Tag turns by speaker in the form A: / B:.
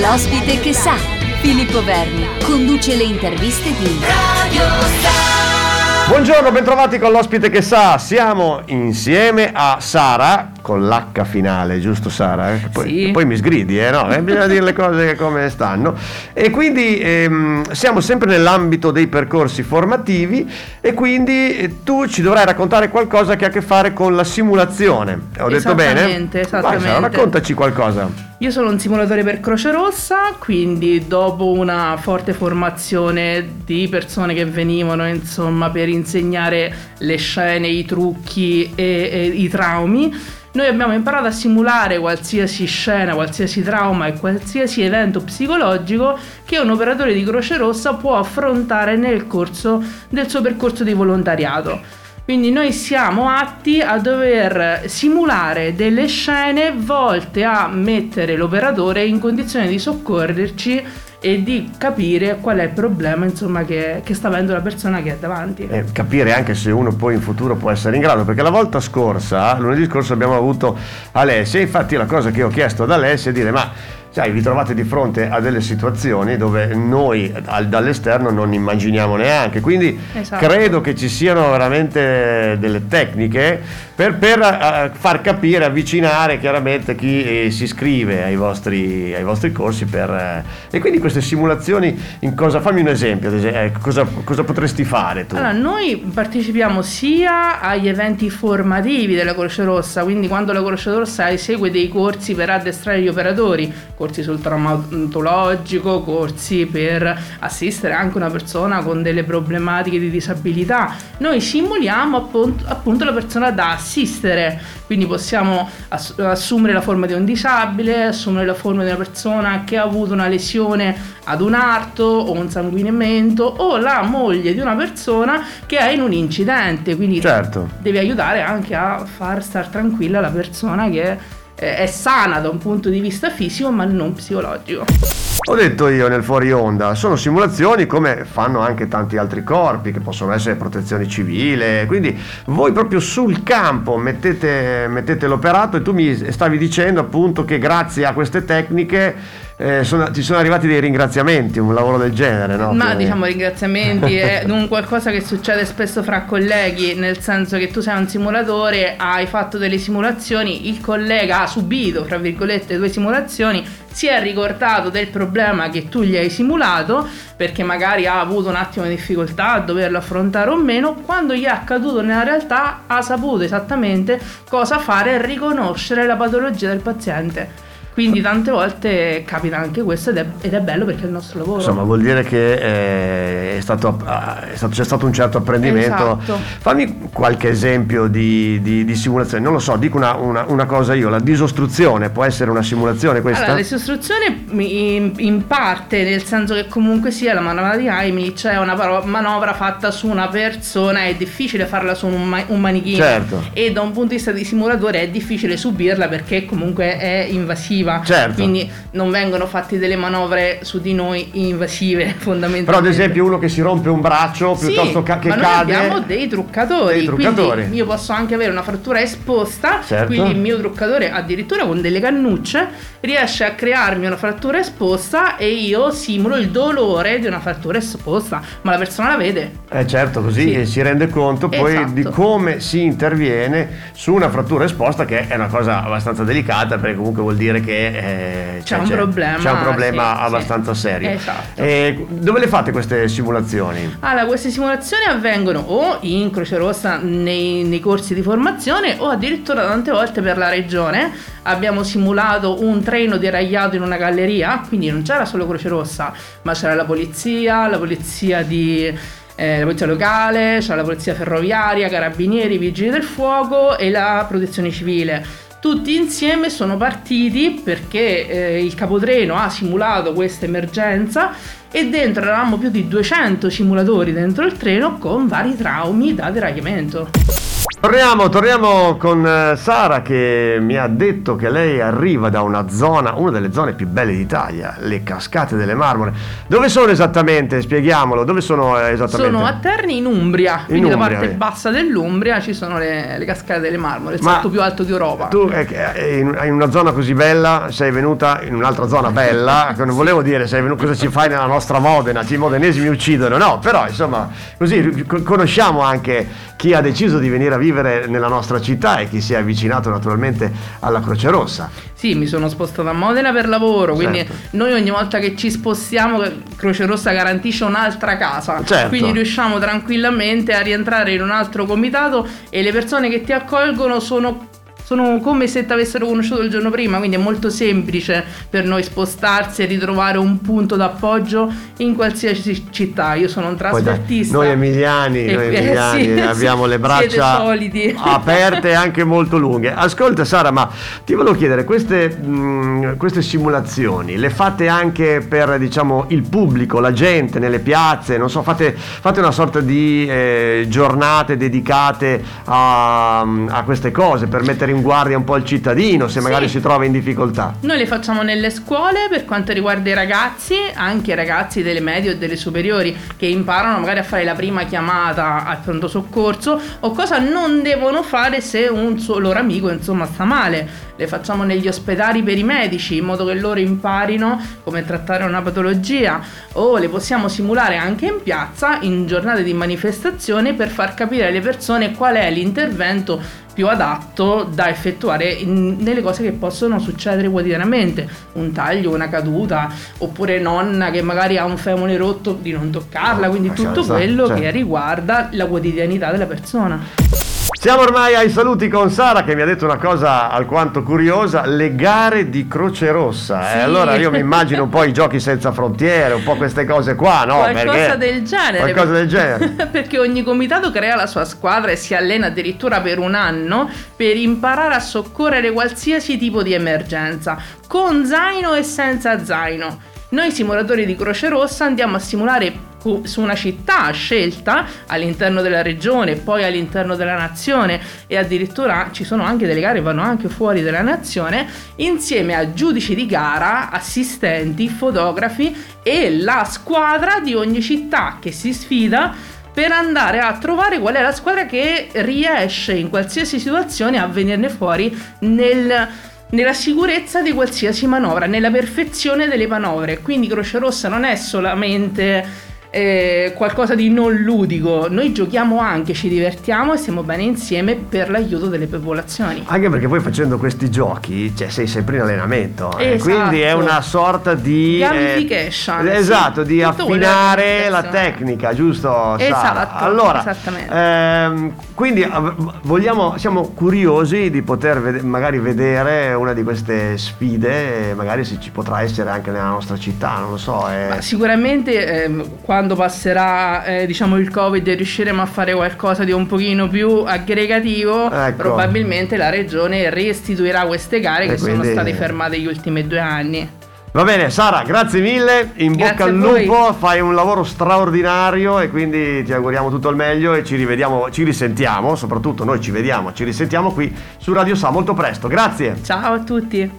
A: L'ospite che sa. Filippo Verni conduce le interviste di Radio
B: Star. Buongiorno, bentrovati con l'ospite che sa. Siamo insieme a Sara con l'H finale, giusto Sara? Poi, sì. poi mi sgridi, eh? no? Eh, bisogna dire le cose come stanno. E quindi ehm, siamo sempre nell'ambito dei percorsi formativi e quindi eh, tu ci dovrai raccontare qualcosa che ha a che fare con la simulazione. Ho detto bene?
C: Esattamente, esattamente.
B: Vai, Sara, raccontaci qualcosa.
C: Io sono un simulatore per Croce Rossa, quindi dopo una forte formazione di persone che venivano insomma per insegnare le scene, i trucchi e, e i traumi, noi abbiamo imparato a simulare qualsiasi scena, qualsiasi trauma e qualsiasi evento psicologico che un operatore di Croce Rossa può affrontare nel corso del suo percorso di volontariato. Quindi noi siamo atti a dover simulare delle scene volte a mettere l'operatore in condizione di soccorrerci e di capire qual è il problema insomma, che, che, sta avendo la persona che è davanti.
B: E capire anche se uno poi in futuro può essere in grado, perché la volta scorsa, lunedì scorso abbiamo avuto Alessia, infatti la cosa che ho chiesto ad Alessia è dire ma sai, vi trovate di fronte a delle situazioni dove noi al, dall'esterno non immaginiamo neanche, quindi esatto. credo che ci siano veramente delle tecniche per, per uh, far capire, avvicinare chiaramente chi eh, si iscrive ai vostri, ai vostri corsi per, uh, e quindi queste simulazioni in cosa, fammi un esempio, eh, cosa, cosa, potresti fare tu?
C: Allora, noi partecipiamo sia agli eventi formativi della Croce Rossa, quindi quando la Croce Rossa esegue dei corsi per addestrare gli operatori, corsi sul traumatologico, corsi per assistere anche una persona con delle problematiche di disabilità. Noi simuliamo appunto, appunto la persona da assistere, quindi possiamo ass- assumere la forma di un disabile, assumere la forma di una persona che ha avuto una lesione ad un arto o un sanguinamento o la moglie di una persona che è in un incidente, quindi
B: certo.
C: devi aiutare anche a far star tranquilla la persona che eh, è sana da un punto di vista fisico ma non psicologico.
B: Ho detto io nel fuori onda, sono simulazioni come fanno anche tanti altri corpi che possono essere protezione civile, quindi voi proprio sul campo mettete, mettete l'operato e tu mi stavi dicendo appunto che grazie a queste tecniche eh, sono, ti sono arrivati dei ringraziamenti, un lavoro del genere, no?
C: Ma diciamo ringraziamenti è un qualcosa che succede spesso fra colleghi, nel senso che tu sei un simulatore, hai fatto delle simulazioni, il collega ha subito, fra virgolette, due simulazioni, si è ricordato del problema che tu gli hai simulato perché magari ha avuto un attimo di difficoltà a doverlo affrontare o meno, quando gli è accaduto nella realtà ha saputo esattamente cosa fare e riconoscere la patologia del paziente. Quindi tante volte capita anche questo ed è, ed è, bello perché è il nostro lavoro.
B: Insomma, vuol dire che eh, è stato, è stato, c'è stato un certo apprendimento.
C: Esatto.
B: Fammi qualche esempio di, di, di, simulazione. Non lo so, dico una, una, una, cosa io, la disostruzione può essere una simulazione questa?
C: Allora, la disostruzione in, in parte, nel senso che comunque sia la manovra di Heimlich, cioè una manovra fatta su una persona, è difficile farla su un, un manichino.
B: Certo.
C: E da un punto di vista di simulatore è difficile subirla perché comunque è invasiva invasiva,
B: certo.
C: quindi non vengono fatte delle manovre su di noi invasive fondamentalmente.
B: Però ad esempio uno che si rompe un braccio piuttosto
C: sì,
B: ca- che
C: ma
B: cade.
C: abbiamo dei truccatori,
B: dei truccatori.
C: quindi io posso anche avere una frattura esposta,
B: certo.
C: quindi il mio truccatore addirittura con delle cannucce riesce a crearmi una frattura esposta e io simulo il dolore di una frattura esposta, ma la persona la vede.
B: Eh certo, così sì. si rende conto poi
C: esatto.
B: di come si interviene su una frattura esposta che è una cosa abbastanza delicata perché comunque vuol dire che che
C: eh, c'è, c'è, un problema,
B: c'è un problema
C: sì,
B: abbastanza
C: sì.
B: serio.
C: Esatto.
B: E dove le fate queste simulazioni?
C: Allora, queste simulazioni avvengono o in Croce Rossa nei, nei corsi di formazione o addirittura tante volte per la regione. Abbiamo simulato un treno deragliato in una galleria, quindi non c'era solo Croce Rossa, ma c'era la polizia, la polizia di eh, la polizia locale, c'era la polizia ferroviaria, carabinieri, vigili del fuoco e la protezione civile tutti insieme sono partiti perché eh, il capotreno ha simulato questa emergenza e dentro eravamo più di 200 simulatori dentro il treno con vari traumi da deragliamento.
B: Torniamo, torniamo con eh, Sara che mi ha detto che lei arriva da una zona, una delle zone più belle d'Italia, le cascate delle Marmore. Dove sono esattamente? Spieghiamolo, dove sono eh, esattamente?
C: Sono a Terni in Umbria, quindi
B: Umbria,
C: la parte
B: vedi.
C: bassa dell'Umbria ci sono le, le cascate delle Marmore, il
B: Ma
C: salto più alto d'Europa.
B: Tu eh, eh, in, in una zona così bella sei venuta in un'altra zona bella, che non volevo dire sei venuta, cosa ci fai nella nostra Modena, i modenesi mi uccidono, no, però insomma così co- conosciamo anche chi ha deciso di venire a vivere nella nostra città e chi si è avvicinato naturalmente alla Croce Rossa.
C: Sì, mi sono spostata a Modena per lavoro, quindi
B: Certo.
C: noi ogni volta che ci spostiamo Croce Rossa garantisce un'altra casa,
B: Certo.
C: quindi riusciamo tranquillamente a rientrare in un altro comitato e le persone che ti accolgono sono, sono come se ti avessero conosciuto il giorno prima, quindi è molto semplice per noi spostarsi e ritrovare un punto d'appoggio in qualsiasi città. Io sono un trasfertista.
B: noi emiliani,
C: E-
B: noi
C: eh,
B: emiliani
C: sì,
B: abbiamo
C: sì,
B: le braccia aperte e anche molto lunghe. Ascolta Sara, ma ti volevo chiedere, queste, mh, queste simulazioni le fate anche per diciamo il pubblico, la gente nelle piazze, non so, fate, fate una sorta di eh, giornate dedicate a, a queste cose per mettere in guardia un po' il cittadino se magari
C: Sì.
B: si trova in difficoltà.
C: Noi le facciamo nelle scuole per quanto riguarda i ragazzi, anche i ragazzi delle medie o delle superiori che imparano magari a fare la prima chiamata al pronto soccorso o cosa non devono fare se un loro amico insomma sta male. Le facciamo negli ospedali per i medici in modo che loro imparino come trattare una patologia o le possiamo simulare anche in piazza in giornate di manifestazione per far capire alle persone qual è l'intervento più adatto da effettuare in- nelle cose che possono succedere quotidianamente, un taglio, una caduta, oppure nonna che magari ha un femore rotto di non toccarla, quindi
B: Ah,
C: tutto
B: certo,
C: quello
B: certo.
C: che riguarda la quotidianità della persona.
B: Siamo ormai ai saluti con Sara che mi ha detto una cosa alquanto curiosa, le gare di Croce Rossa.
C: Sì.
B: E allora io mi immagino un po' i giochi senza frontiere, un po' queste cose qua, no?
C: Qualcosa
B: Perché-
C: del genere.
B: Qualcosa del genere.
C: Perché ogni comitato crea la sua squadra e si allena addirittura per un anno per imparare a soccorrere qualsiasi tipo di emergenza, con zaino e senza zaino. Noi simulatori di Croce Rossa andiamo a simulare su una città scelta all'interno della regione, poi all'interno della nazione e addirittura ci sono anche delle gare che vanno anche fuori dalla nazione insieme a giudici di gara, assistenti, fotografi e la squadra di ogni città che si sfida per andare a trovare qual è la squadra che riesce in qualsiasi situazione a venirne fuori nel- nella sicurezza di qualsiasi manovra, nella perfezione delle manovre. Quindi Croce Rossa non è solamente eh, qualcosa di non ludico, noi giochiamo anche, ci divertiamo e stiamo bene insieme per l'aiuto delle popolazioni.
B: Anche perché poi facendo questi giochi, cioè sei sempre in allenamento, eh,
C: Esatto.
B: quindi è una sorta di
C: Gamification,
B: eh, esatto,
C: sì.
B: di
C: Tutto
B: affinare la tecnica, giusto?
C: Esatto,
B: Allora, ehm, quindi vogliamo, siamo curiosi di poter vede- magari vedere una di queste sfide, magari se ci potrà essere anche nella nostra città, non lo so. eh.
C: Sicuramente ehm, quando passerà eh, diciamo il covid e riusciremo a fare qualcosa di un pochino più aggregativo
B: Ecco.
C: probabilmente la regione restituirà queste gare
B: E
C: che sono
B: quindi-
C: state fermate gli ultimi due anni
B: Va bene, Sara, grazie mille, in
C: Grazie
B: bocca al lupo, fai un lavoro straordinario e quindi ti auguriamo tutto il meglio e ci rivediamo, ci risentiamo, soprattutto noi ci vediamo, ci risentiamo qui su Radio Sa molto presto. Grazie.
C: ciao a tutti